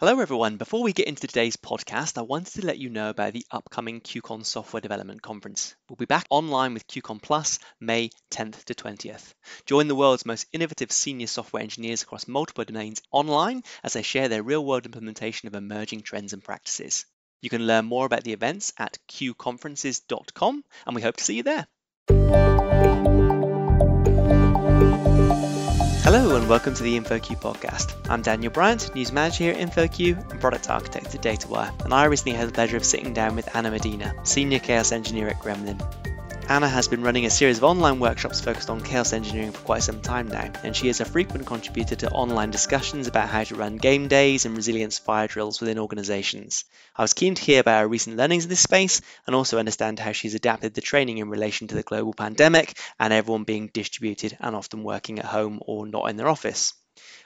Hello, everyone. Before we get into today's podcast, I wanted to let you know about the upcoming QCon Software Development Conference. We'll be back online with QCon Plus May 10th to 20th. Join the world's most innovative senior software engineers across multiple domains online as they share their real world implementation of emerging trends and practices. You can learn more about the events at qconferences.com, and we hope to see you there. Hello and welcome to the InfoQ podcast. I'm Daniel Bryant, News Manager here at InfoQ and Product Architect at DataWire, and I recently had the pleasure of sitting down with Ana Medina, Senior Chaos Engineer at Gremlin. Ana has been running a series of online workshops focused on chaos engineering for quite some time now, and she is a frequent contributor to online discussions about how to run game days and resilience fire drills within organizations. I was keen to hear about her recent learnings in this space and also understand how she's adapted the training in relation to the global pandemic and everyone being distributed and often working at home or not in their office.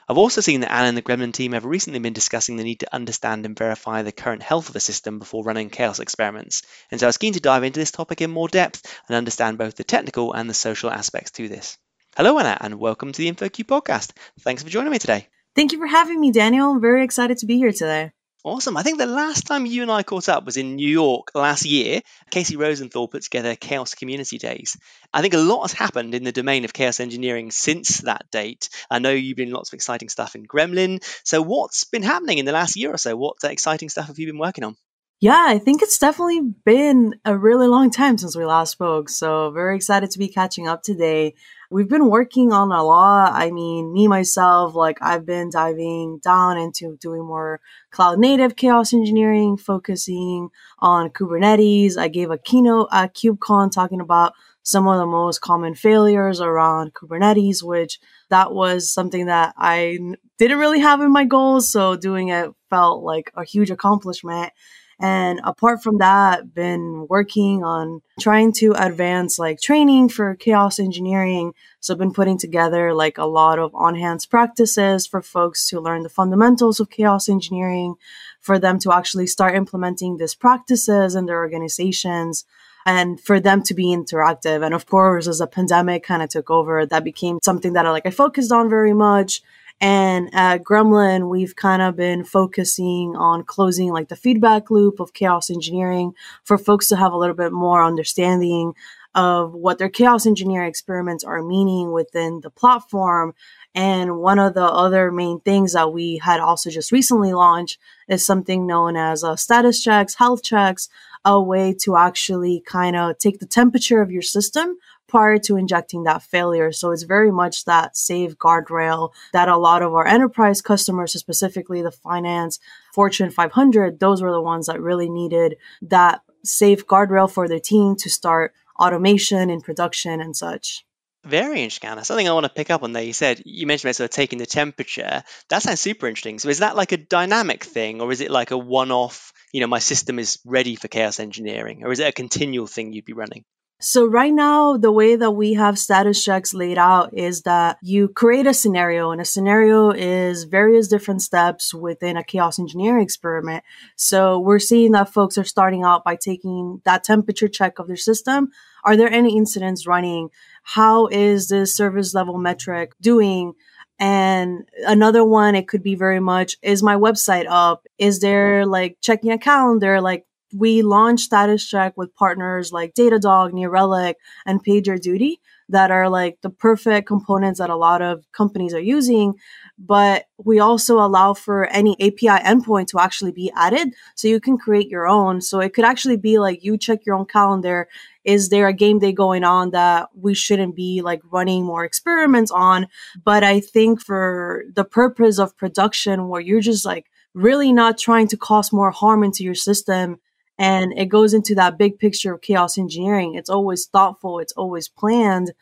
I've also seen that Ana and the Gremlin team have recently been discussing the need to understand and verify the current health of the system before running chaos experiments, and so I was keen to dive into this topic in more depth and understand both the technical and the social aspects to this. Hello, Ana, and welcome to the InfoQ podcast. Thanks for joining me today. Thank you for having me, Daniel. I'm very excited to be here today. Awesome. I think the last time you and I caught up was in New York last year. Casey Rosenthal put together Chaos Community Days. I think a lot has happened in the domain of chaos engineering since that date. I know you've been lots of exciting stuff in Gremlin. So, what's been happening in the last year or so? What uh, exciting stuff have you been working on? Yeah, I think it's definitely been a really long time since we last spoke. So, very excited to be catching up today. We've been working on a lot. I mean, me myself, like I've been diving down into doing more cloud native chaos engineering, focusing on Kubernetes. I gave a keynote at KubeCon talking about some of the most common failures around Kubernetes, which that was something that I didn't really have in my goals. So doing it felt like a huge accomplishment. And apart from that, been working on trying to advance like training for chaos engineering. So I've been putting together like a lot of on-hands practices for folks to learn the fundamentals of chaos engineering, for them to actually start implementing these practices in their organizations and for them to be interactive. And of course, as the pandemic kind of took over, that became something that I like I focused on very much. And at Gremlin, we've kind of been focusing on closing like the feedback loop of chaos engineering for folks to have a little bit more understanding of what their chaos engineering experiments are meaning within the platform. And one of the other main things that we had also just recently launched is something known as uh, status checks, health checks, a way to actually kind of take the temperature of your system prior to injecting that failure. So it's very much that safe guardrail that a lot of our enterprise customers, specifically the finance, Fortune 500, those were the ones that really needed that safe guardrail for their team to start automation and production and such. Very interesting, Ana. Something I want to pick up on there. You said you mentioned about sort of taking the temperature. That sounds super interesting. So is that like a dynamic thing, or is it like a one-off? You know, my system is ready for chaos engineering, or is it a continual thing you'd be running? So right now, the way that we have status checks laid out is that you create a scenario and a scenario is various different steps within a chaos engineering experiment. So we're seeing that folks are starting out by taking that temperature check of their system. Are there any incidents running? How is this service level metric doing? And another one, it could be very much, is my website up? Is there like checking a calendar? Like we launched Status Check with partners like Datadog, New Relic, and PagerDuty that are like the perfect components that a lot of companies are using. But we also allow for any API endpoint to actually be added. So you can create your own. So it could actually be like you check your own calendar. Is there a game day going on that we shouldn't be like running more experiments on? But I think for the purpose of production where you're just like really not trying to cause more harm into your system and it goes into that big picture of chaos engineering. It's always thoughtful, it's always planned.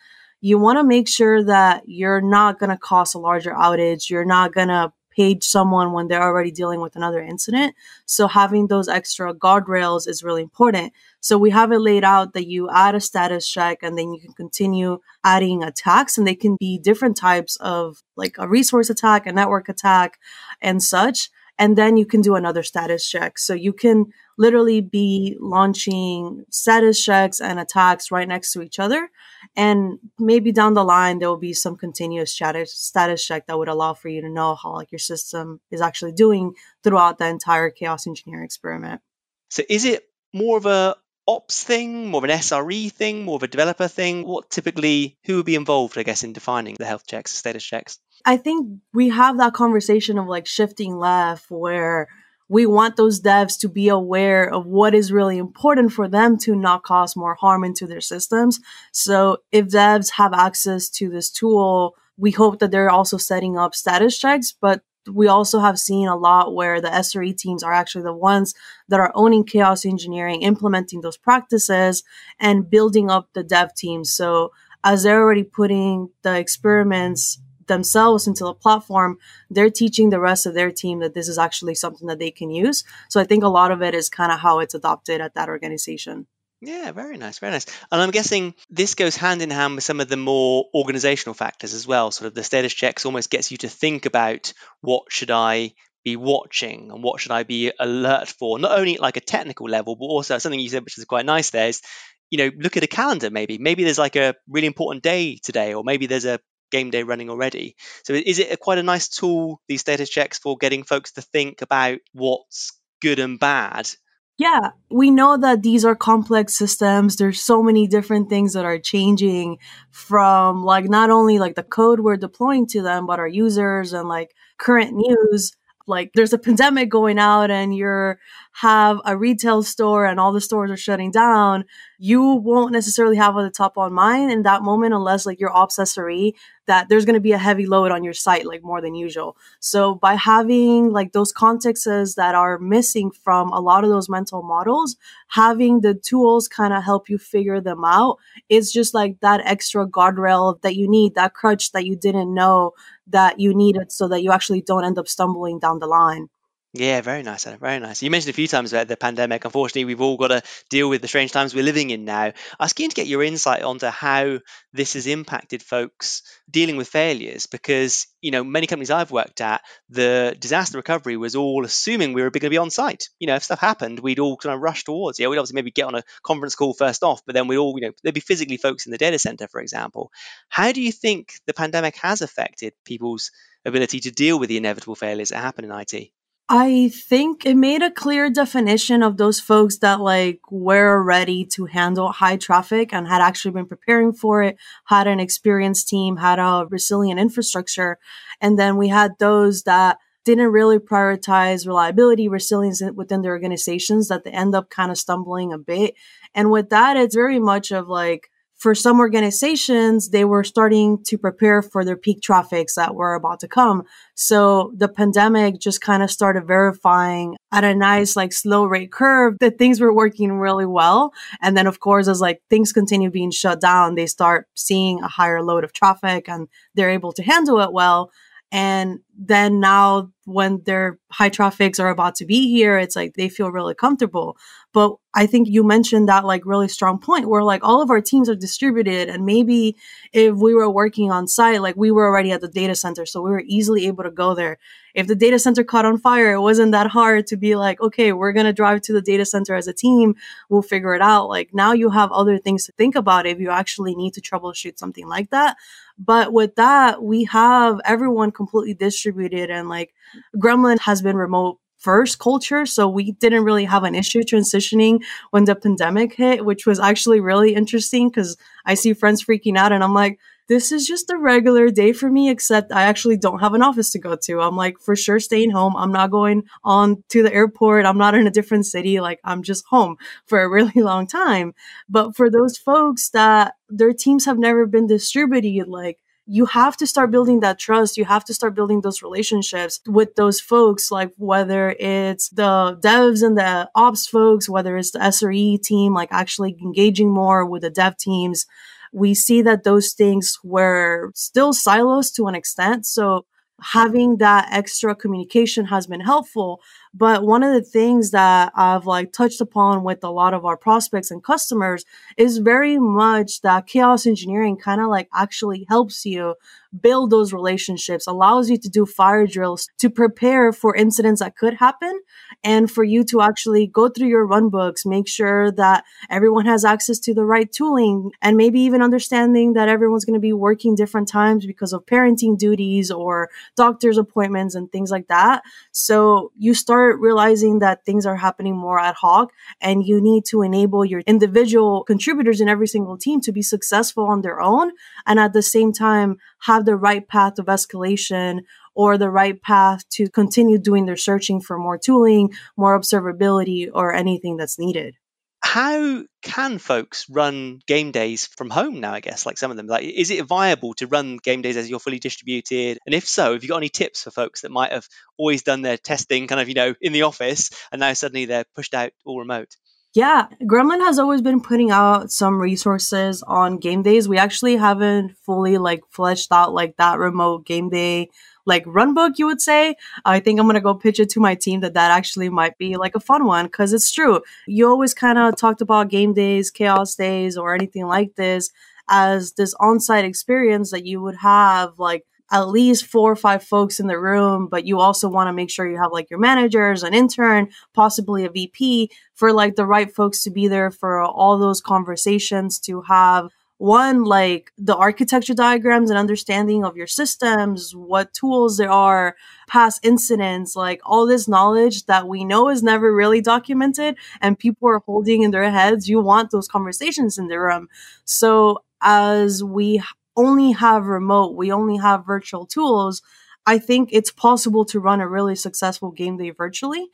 You want to make sure that you're not going to cause a larger outage. You're not going to page someone when they're already dealing with another incident. So having those extra guardrails is really important. So we have it laid out that you add a status check and then you can continue adding attacks and they can be different types of like a resource attack, a network attack and such and then you can do another status check. So you can literally be launching status checks and attacks right next to each other. And maybe down the line, there will be some continuous status, status check that would allow for you to know how like your system is actually doing throughout the entire chaos engineering experiment. So is it more of a ops thing, more of an SRE thing, more of a developer thing? What typically, who would be involved, I guess, in defining the health checks, status checks? I think we have that conversation of like shifting left where we want those devs to be aware of what is really important for them to not cause more harm into their systems. So if devs have access to this tool, we hope that they're also setting up status checks, but we also have seen a lot where the SRE teams are actually the ones that are owning chaos engineering, implementing those practices and building up the dev teams. So as they're already putting the experiments themselves into the platform, they're teaching the rest of their team that this is actually something that they can use. So I think a lot of it is kind of how it's adopted at that organization. Yeah, very nice, very nice. And I'm guessing this goes hand in hand with some of the more organizational factors as well. Sort of the status checks almost gets you to think about what should I be watching and what should I be alert for, not only like a technical level, but also something you said, which is quite nice there is, you know, look at a calendar maybe. Maybe there's like a really important day today, or maybe there's a game day running already. So is it a, quite a nice tool, these status checks, for getting folks to think about what's good and bad? Yeah, we know that these are complex systems. There's so many different things that are changing from like not only like the code we're deploying to them, but our users and like current news like there's a pandemic going out and you're have a retail store and all the stores are shutting down, you won't necessarily have the top on mind in that moment unless like your SRE that there's going to be a heavy load on your site like more than usual. So by having like those contexts that are missing from a lot of those mental models, having the tools kind of help you figure them out, it's just like that extra guardrail that you need, that crutch that you didn't know that you needed so that you actually don't end up stumbling down the line. Yeah, very nice, Very nice. You mentioned a few times about the pandemic. Unfortunately, we've all got to deal with the strange times we're living in now. I was keen to get your insight onto how this has impacted folks dealing with failures because, you know, many companies I've worked at, the disaster recovery was all assuming we were going to be on site. You know, if stuff happened, we'd all kind of rush towards. Yeah, we'd obviously maybe get on a conference call first off, but then we'd all, you know, there'd be physically folks in the data center, for example. How do you think the pandemic has affected people's ability to deal with the inevitable failures that happen in IT? I think it made a clear definition of those folks that like were ready to handle high traffic and had actually been preparing for it, had an experienced team, had a resilient infrastructure. And then we had those that didn't really prioritize reliability, resilience within their organizations that they end up kind of stumbling a bit. And with that, it's very much of like, for some organizations, they were starting to prepare for their peak traffics that were about to come. So the pandemic just kind of started verifying at a nice, like slow rate curve that things were working really well. And then, of course, as like things continue being shut down, they start seeing a higher load of traffic and they're able to handle it well. And then now when their high traffics are about to be here, it's like they feel really comfortable. But I think you mentioned that like really strong point where like all of our teams are distributed and maybe if we were working on site, like we were already at the data center. So we were easily able to go there. If the data center caught on fire, it wasn't that hard to be like, okay, we're going to drive to the data center as a team. We'll figure it out. Like now you have other things to think about if you actually need to troubleshoot something like that. But with that, we have everyone completely distributed and like Gremlin has been remote first culture. So we didn't really have an issue transitioning when the pandemic hit, which was actually really interesting because I see friends freaking out and I'm like, this is just a regular day for me, except I actually don't have an office to go to. I'm like, for sure staying home. I'm not going on to the airport. I'm not in a different city. Like, I'm just home for a really long time. But for those folks that their teams have never been distributed, like, you have to start building that trust. You have to start building those relationships with those folks, like whether it's the devs and the ops folks, whether it's the SRE team, like actually engaging more with the dev teams. We see that those things were still silos to an extent. So having that extra communication has been helpful. But one of the things that I've like touched upon with a lot of our prospects and customers is very much that chaos engineering kind of like actually helps you build those relationships, allows you to do fire drills to prepare for incidents that could happen and for you to actually go through your run books, make sure that everyone has access to the right tooling and maybe even understanding that everyone's going to be working different times because of parenting duties or doctor's appointments and things like that. So you start realizing that things are happening more ad hoc and you need to enable your individual contributors in every single team to be successful on their own and at the same time have the right path of escalation or the right path to continue doing their searching for more tooling, more observability, or anything that's needed. How can folks run game days from home now? I guess, like some of them, like is it viable to run game days as you're fully distributed? And if so, have you got any tips for folks that might have always done their testing kind of, you know, in the office and now suddenly they're pushed out all remote? Yeah, Gremlin has always been putting out some resources on game days. We actually haven't fully like fleshed out like that remote game day like run book, you would say. I think I'm going to go pitch it to my team that that actually might be like a fun one because it's true. You always kind of talked about game days, chaos days, or anything like this as this on site experience that you would have like at least four or five folks in the room, but you also want to make sure you have like your managers, an intern, possibly a VP for like the right folks to be there for all those conversations to have one like the architecture diagrams and understanding of your systems what tools there are past incidents like all this knowledge that we know is never really documented and people are holding in their heads you want those conversations in the room so as we only have remote, we only have virtual tools, I think it's possible to run a really successful game day virtually.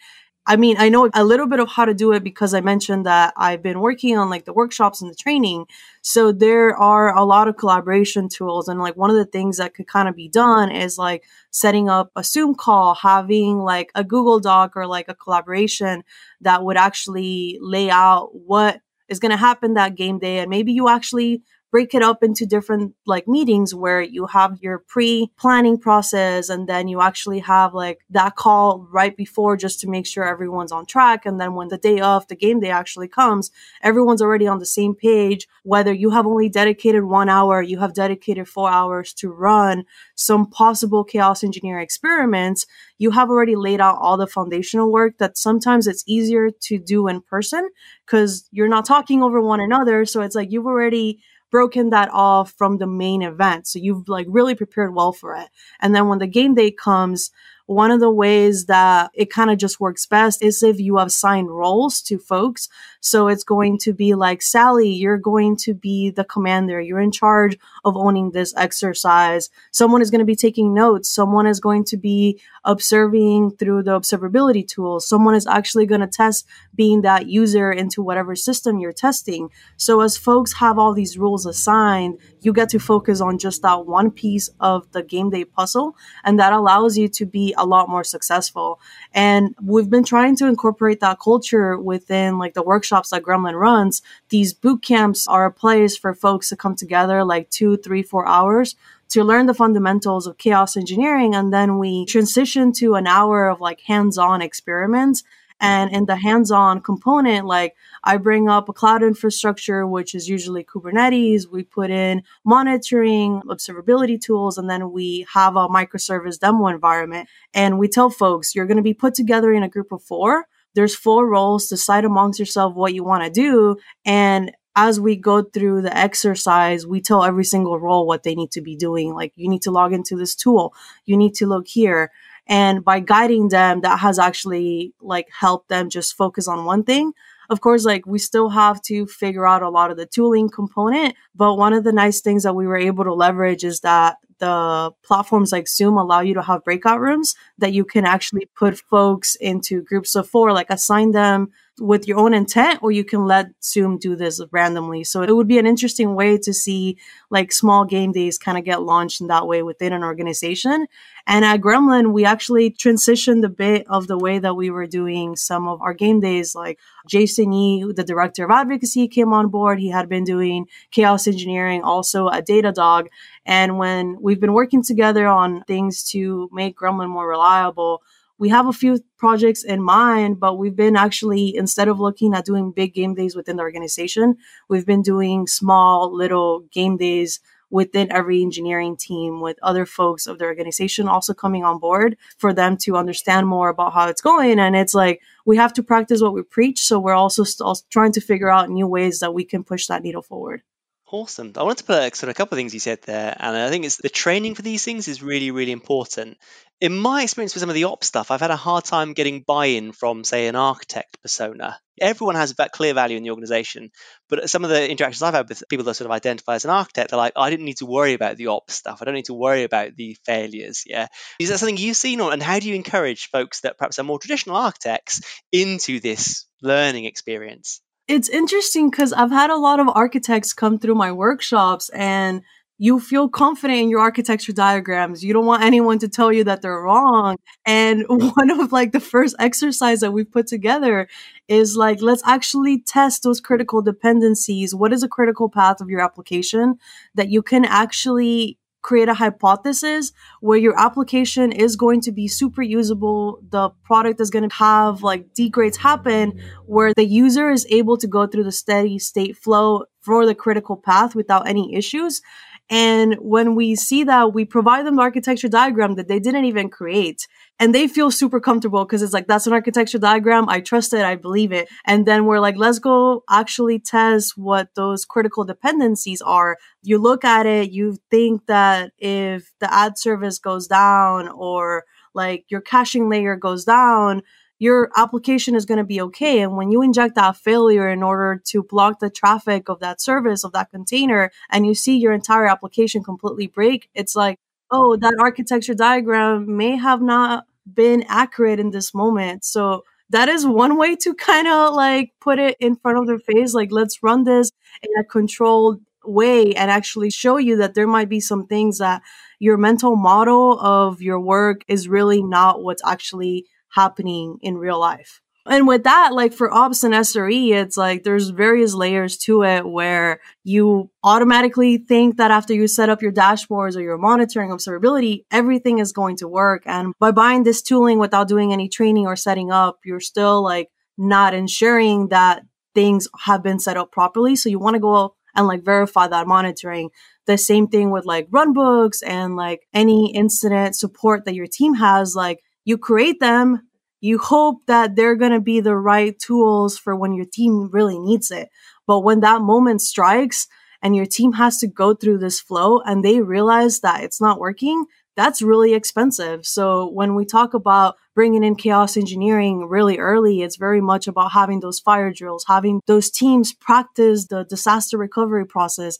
I mean, I know a little bit of how to do it because I mentioned that I've been working on like the workshops and the training. So there are a lot of collaboration tools. And like one of the things that could kind of be done is like setting up a Zoom call, having like a Google Doc or like a collaboration that would actually lay out what is going to happen that game day. And maybe you actually break it up into different like meetings where you have your pre-planning process and then you actually have like that call right before just to make sure everyone's on track. And then when the day of the game day actually comes everyone's already on the same page. Whether you have only dedicated 1 hour you have dedicated 4 hours to run some possible chaos engineer experiments you have already laid out all the foundational work that sometimes it's easier to do in person because you're not talking over one another. So it's like you've already broken that off from the main event. So you've like really prepared well for it. And then when the game day comes, one of the ways that it kind of just works best is if you assign roles to folks. So it's going to be like, Sally, you're going to be the commander. You're in charge of owning this exercise. Someone is going to be taking notes. Someone is going to be observing through the observability tools. Someone is actually going to test being that user into whatever system you're testing. So as folks have all these rules assigned, you get to focus on just that one piece of the game day puzzle. And that allows you to be a lot more successful. And we've been trying to incorporate that culture within like the workshops that Gremlin runs. These boot camps are a place for folks to come together like two, three, four hours to learn the fundamentals of chaos engineering. And then we transition to an hour of like hands on experiments and in the hands on component, like I bring up a cloud infrastructure, which is usually Kubernetes. We put in monitoring, observability tools, and then we have a microservice demo environment. And we tell folks, you're going to be put together in a group of four. There's four roles. Decide amongst yourself what you want to do. And as we go through the exercise, we tell every single role what they need to be doing. Like, you need to log into this tool. You need to look here and by guiding them that has actually like helped them just focus on one thing of course like we still have to figure out a lot of the tooling component but one of the nice things that we were able to leverage is that the platforms like Zoom allow you to have breakout rooms that you can actually put folks into groups of four, like assign them with your own intent or you can let Zoom do this randomly. So it would be an interesting way to see like small game days kind of get launched in that way within an organization. And at Gremlin, we actually transitioned a bit of the way that we were doing some of our game days. Like Jason Yee, the director of advocacy, came on board. He had been doing chaos engineering also at Datadog. And when we've been working together on things to make Gremlin more reliable, we have a few projects in mind, but we've been actually, instead of looking at doing big game days within the organization, we've been doing small little game days within every engineering team with other folks of the organization also coming on board for them to understand more about how it's going. And it's like, we have to practice what we preach. So we're also st- trying to figure out new ways that we can push that needle forward. Awesome. I wanted to put sort of a couple of things you said there, and I think it's the training for these things is really, really important. In my experience with some of the ops stuff, I've had a hard time getting buy-in from, say, an architect persona. Everyone has that clear value in the organization, but some of the interactions I've had with people that sort of identify as an architect, they're like, I didn't need to worry about the ops stuff. I don't need to worry about the failures. Yeah, is that something you've seen, or and how do you encourage folks that perhaps are more traditional architects into this learning experience? It's interesting because I've had a lot of architects come through my workshops and you feel confident in your architecture diagrams. You don't want anyone to tell you that they're wrong. And one of like the first exercise that we put together is like, let's actually test those critical dependencies. What is a critical path of your application that you can actually create a hypothesis where your application is going to be super usable. The product is going to have like degrades happen where the user is able to go through the steady state flow for the critical path without any issues. And when we see that, we provide them the architecture diagram that they didn't even create. And they feel super comfortable because it's like, that's an architecture diagram. I trust it. I believe it. And then we're like, let's go actually test what those critical dependencies are. You look at it, you think that if the ad service goes down or like your caching layer goes down, your application is going to be okay. And when you inject that failure in order to block the traffic of that service, of that container, and you see your entire application completely break, it's like, oh, that architecture diagram may have not been accurate in this moment. So that is one way to kind of like put it in front of their face. Like, let's run this in a controlled way and actually show you that there might be some things that your mental model of your work is really not what's actually happening in real life. And with that, like for ops and SRE, it's like there's various layers to it where you automatically think that after you set up your dashboards or your monitoring observability, everything is going to work. And by buying this tooling without doing any training or setting up, you're still like not ensuring that things have been set up properly. So you want to go and like verify that monitoring. The same thing with like runbooks and like any incident support that your team has, like you create them you hope that they're going to be the right tools for when your team really needs it. But when that moment strikes and your team has to go through this flow and they realize that it's not working that's really expensive. So when we talk about bringing in chaos engineering really early it's very much about having those fire drills having those teams practice the disaster recovery process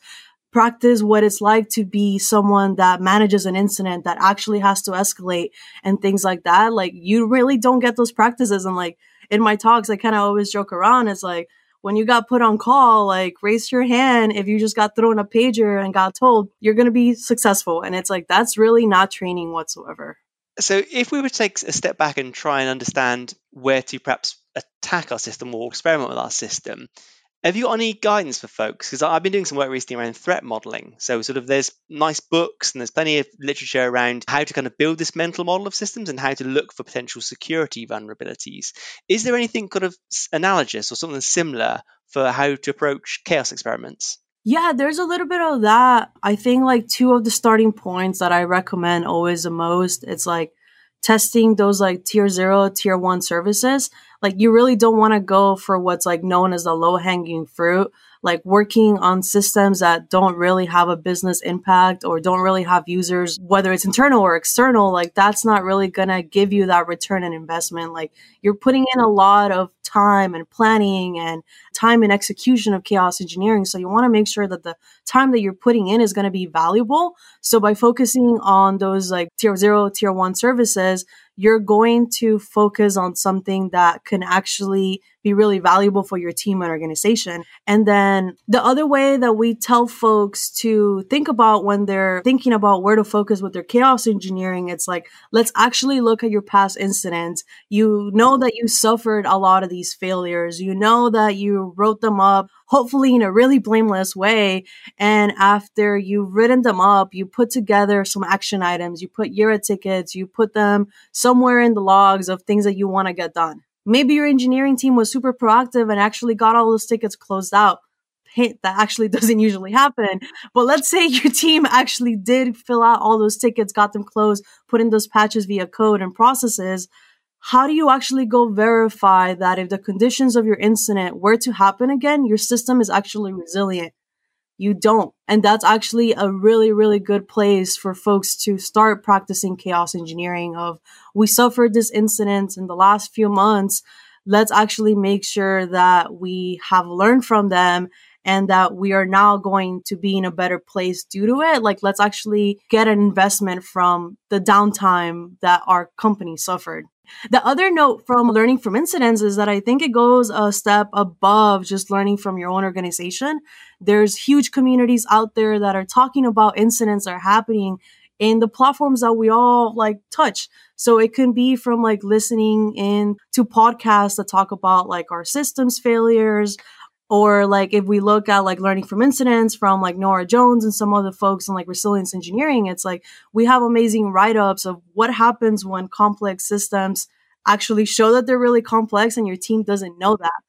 practice what it's like to be someone that manages an incident that actually has to escalate and things like that. Like you really don't get those practices. And like in my talks, I kind of always joke around. It's like when you got put on call, like raise your hand if you just got thrown a pager and got told you're going to be successful. And it's like that's really not training whatsoever. So if we were to take a step back and try and understand where to perhaps attack our system or experiment with our system, have you got any guidance for folks? Because I've been doing some work recently around threat modeling. So, sort of, there's nice books and there's plenty of literature around how to kind of build this mental model of systems and how to look for potential security vulnerabilities. Is there anything kind of analogous or something similar for how to approach chaos experiments? Yeah, there's a little bit of that. I think like two of the starting points that I recommend always the most. It's like testing those like tier zero, tier one services like you really don't want to go for what's like known as the low hanging fruit like working on systems that don't really have a business impact or don't really have users, whether it's internal or external, like that's not really going to give you that return on investment. Like you're putting in a lot of time and planning and time and execution of chaos engineering. So you want to make sure that the time that you're putting in is going to be valuable. So by focusing on those like tier zero, tier one services, you're going to focus on something that can actually be really valuable for your team and organization. And then the other way that we tell folks to think about when they're thinking about where to focus with their chaos engineering, it's like, let's actually look at your past incidents. You know that you suffered a lot of these failures. You know that you wrote them up hopefully in a really blameless way. And after you've written them up, you put together some action items, you put your tickets, you put them somewhere in the logs of things that you want to get done. Maybe your engineering team was super proactive and actually got all those tickets closed out. hint that actually doesn't usually happen. But let's say your team actually did fill out all those tickets, got them closed, put in those patches via code and processes. How do you actually go verify that if the conditions of your incident were to happen again, your system is actually resilient? You don't. And that's actually a really, really good place for folks to start practicing chaos engineering of we suffered this incident in the last few months let's actually make sure that we have learned from them and that we are now going to be in a better place due to it. Like, let's actually get an investment from the downtime that our company suffered. The other note from learning from incidents is that I think it goes a step above just learning from your own organization. There's huge communities out there that are talking about incidents that are happening in the platforms that we all like touch. So it can be from like listening in to podcasts that talk about like our systems failures, or like if we look at like learning from incidents from like Nora Jones and some other folks in like resilience engineering, it's like we have amazing write ups of what happens when complex systems actually show that they're really complex and your team doesn't know that.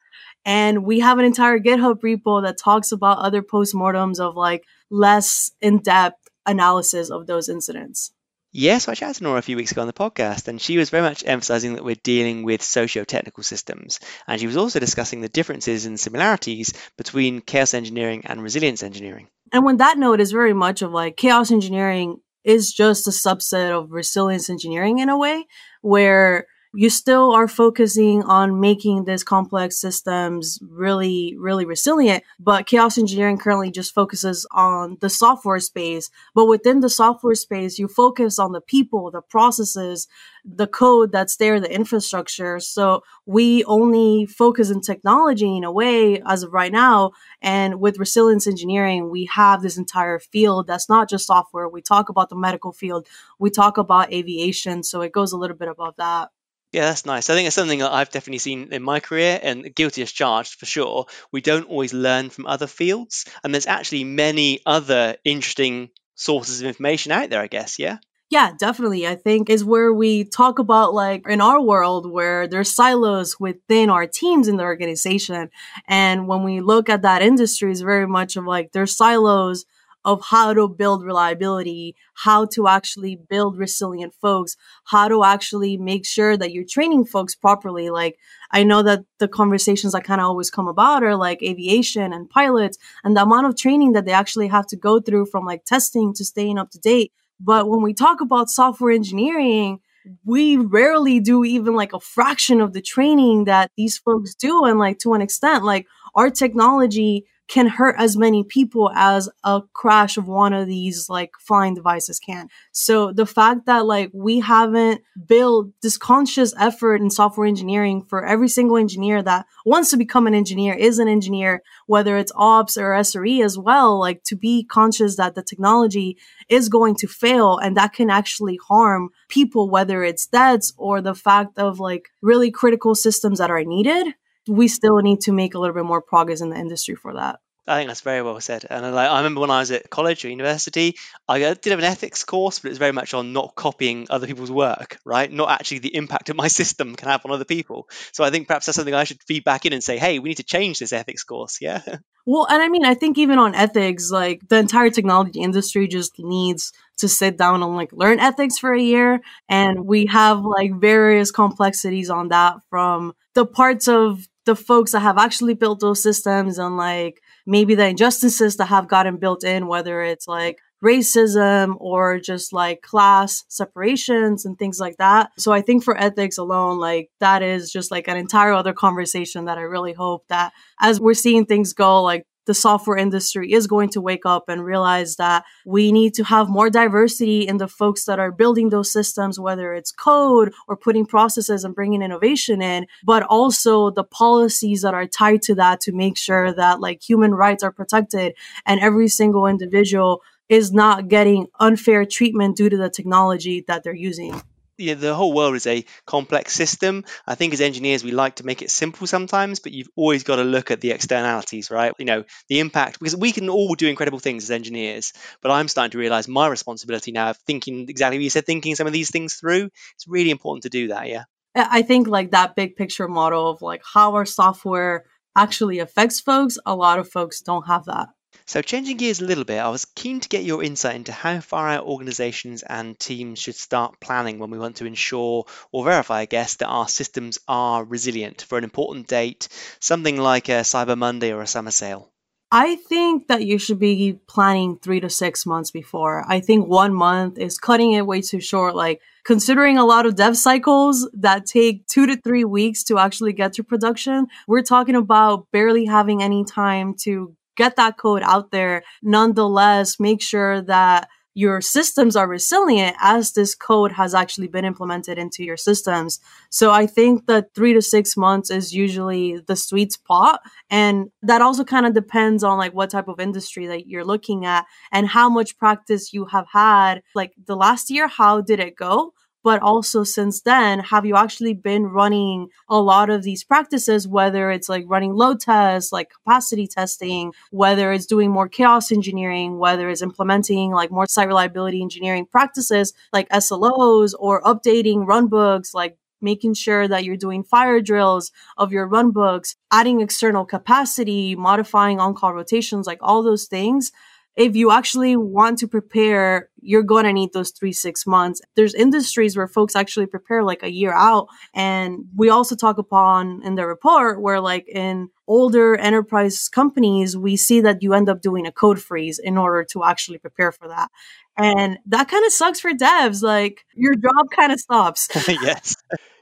And we have an entire GitHub repo that talks about other postmortems of like less in depth analysis of those incidents. Yes, I chatted to Nora a few weeks ago on the podcast, and she was very much emphasizing that we're dealing with socio technical systems. And she was also discussing the differences and similarities between chaos engineering and resilience engineering. And when that note is very much of like chaos engineering is just a subset of resilience engineering in a way, where you still are focusing on making these complex systems really, really resilient. But chaos engineering currently just focuses on the software space. But within the software space, you focus on the people, the processes, the code that's there, the infrastructure. So we only focus in technology in a way as of right now. And with resilience engineering, we have this entire field that's not just software. We talk about the medical field. We talk about aviation. So it goes a little bit above that. Yeah, that's nice. I think it's something that I've definitely seen in my career, and guilty as charged for sure. We don't always learn from other fields, and there's actually many other interesting sources of information out there, I guess. Yeah. Yeah, definitely. I think is where we talk about like in our world where there's silos within our teams in the organization. And when we look at that industry, is very much of like there's silos of how to build reliability, how to actually build resilient folks, how to actually make sure that you're training folks properly. Like, I know that the conversations that kind of always come about are like aviation and pilots and the amount of training that they actually have to go through from like testing to staying up to date. But when we talk about software engineering, we rarely do even like a fraction of the training that these folks do. And like to an extent, like our technology can hurt as many people as a crash of one of these like flying devices can. So the fact that like we haven't built this conscious effort in software engineering for every single engineer that wants to become an engineer is an engineer, whether it's ops or SRE as well, like to be conscious that the technology is going to fail and that can actually harm people, whether it's deaths or the fact of like really critical systems that are needed we still need to make a little bit more progress in the industry for that. I think that's very well said. And uh, like, I remember when I was at college or university, I uh, did have an ethics course, but it was very much on not copying other people's work, right? Not actually the impact that my system can have on other people. So I think perhaps that's something I should feed back in and say, hey, we need to change this ethics course. Yeah. Well, and I mean, I think even on ethics, like the entire technology industry just needs to sit down and like learn ethics for a year. And we have like various complexities on that from the parts of the folks that have actually built those systems and like maybe the injustices that have gotten built in, whether it's like racism or just like class separations and things like that. So I think for ethics alone, like that is just like an entire other conversation that I really hope that as we're seeing things go, like the software industry is going to wake up and realize that we need to have more diversity in the folks that are building those systems, whether it's code or putting processes and bringing innovation in, but also the policies that are tied to that to make sure that like human rights are protected and every single individual is not getting unfair treatment due to the technology that they're using know, the whole world is a complex system. I think as engineers, we like to make it simple sometimes, but you've always got to look at the externalities, right? You know, the impact, because we can all do incredible things as engineers, but I'm starting to realize my responsibility now of thinking exactly what you said, thinking some of these things through. It's really important to do that, yeah. I think like that big picture model of like how our software actually affects folks, a lot of folks don't have that. So, changing gears a little bit, I was keen to get your insight into how far out organizations and teams should start planning when we want to ensure or verify, I guess, that our systems are resilient for an important date, something like a Cyber Monday or a summer sale. I think that you should be planning three to six months before. I think one month is cutting it way too short. Like, considering a lot of dev cycles that take two to three weeks to actually get to production, we're talking about barely having any time to get that code out there. Nonetheless, make sure that your systems are resilient as this code has actually been implemented into your systems. So I think that three to six months is usually the sweet spot. And that also kind of depends on like what type of industry that you're looking at and how much practice you have had. Like the last year, how did it go? But also since then have you actually been running a lot of these practices whether it's like running load tests like capacity testing whether it's doing more chaos engineering whether it's implementing like more site reliability engineering practices like slos or updating runbooks like making sure that you're doing fire drills of your runbooks adding external capacity modifying on-call rotations like all those things if you actually want to prepare, you're going to need those three, six months. There's industries where folks actually prepare like a year out. And we also talk upon in the report where like in older enterprise companies, we see that you end up doing a code freeze in order to actually prepare for that. And that kind of sucks for devs. Like your job kind of stops. yes.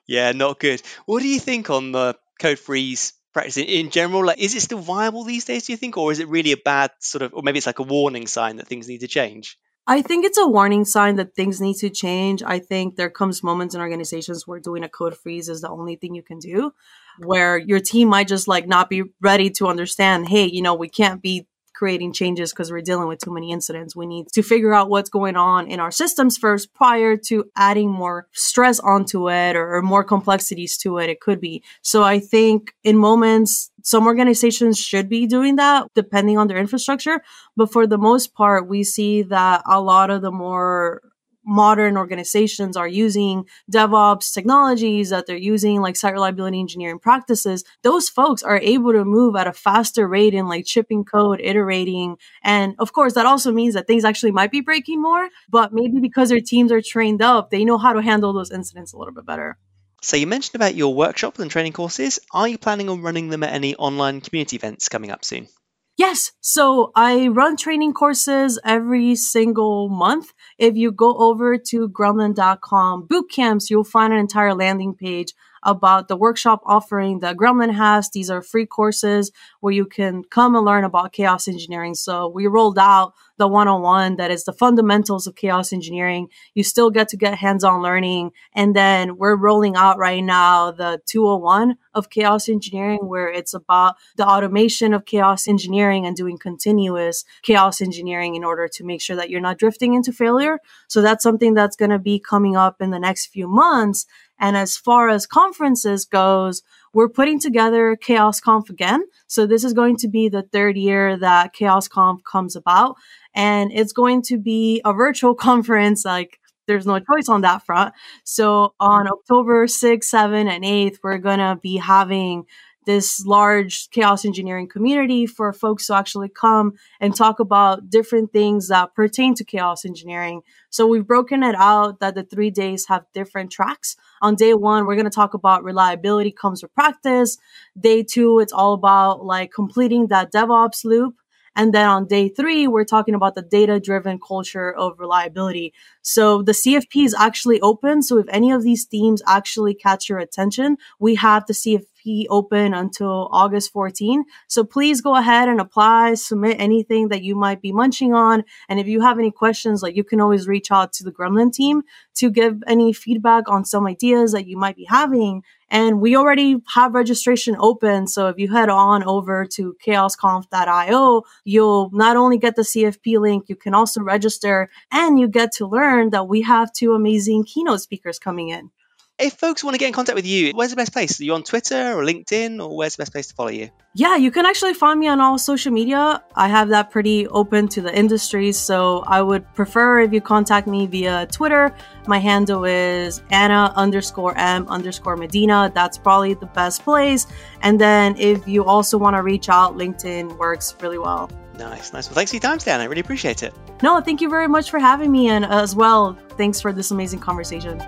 Yeah, not good. What do you think on the code freeze practice in general? Like, is it still viable these days? Do you think, or is it really a bad sort of, or maybe it's like a warning sign that things need to change? I think it's a warning sign that things need to change. I think there comes moments in organizations where doing a code freeze is the only thing you can do, where your team might just like not be ready to understand, hey, you know, we can't be creating changes because we're dealing with too many incidents. We need to figure out what's going on in our systems first prior to adding more stress onto it or, or more complexities to it. It could be. So I think in moments, some organizations should be doing that depending on their infrastructure. But for the most part, we see that a lot of the more modern organizations are using DevOps technologies, that they're using like site reliability engineering practices, those folks are able to move at a faster rate in like chipping code, iterating. And of course, that also means that things actually might be breaking more, but maybe because their teams are trained up, they know how to handle those incidents a little bit better. So you mentioned about your workshops and training courses. Are you planning on running them at any online community events coming up soon? Yes. So I run training courses every single month. If you go over to gremlin.com boot camps, you'll find an entire landing page about the workshop offering that Gremlin has. These are free courses where you can come and learn about chaos engineering. So we rolled out the 101 that is the fundamentals of chaos engineering. You still get to get hands-on learning. And then we're rolling out right now the 201 of chaos engineering where it's about the automation of chaos engineering and doing continuous chaos engineering in order to make sure that you're not drifting into failure. So that's something that's going to be coming up in the next few months. And as far as conferences goes, we're putting together Chaos Conf again. So this is going to be the third year that Chaos Conf comes about. And it's going to be a virtual conference, like there's no choice on that front. So on October 6th, 7th, and 8th, we're going to be having this large chaos engineering community for folks to actually come and talk about different things that pertain to chaos engineering. So we've broken it out that the three days have different tracks. On day one, we're going to talk about reliability comes with practice. Day two, it's all about like completing that DevOps loop. And then on day three, we're talking about the data driven culture of reliability. So the CFP is actually open. So if any of these themes actually catch your attention, we have the CFP open until August 14. So please go ahead and apply, submit anything that you might be munching on. And if you have any questions, like you can always reach out to the Gremlin team to give any feedback on some ideas that you might be having. And we already have registration open. So if you head on over to chaosconf.io, you'll not only get the CFP link, you can also register and you get to learn that we have two amazing keynote speakers coming in. If folks want to get in contact with you, where's the best place? Are you on Twitter or LinkedIn, or where's the best place to follow you? Yeah, you can actually find me on all social media. I have that pretty open to the industry, so I would prefer if you contact me via Twitter. My handle is Ana underscore M underscore Medina. That's probably the best place. And then if you also want to reach out, LinkedIn works really well. Nice, nice. Well, thanks for your time, Stan. I really appreciate it. No, thank you very much for having me. And as well, thanks for this amazing conversation.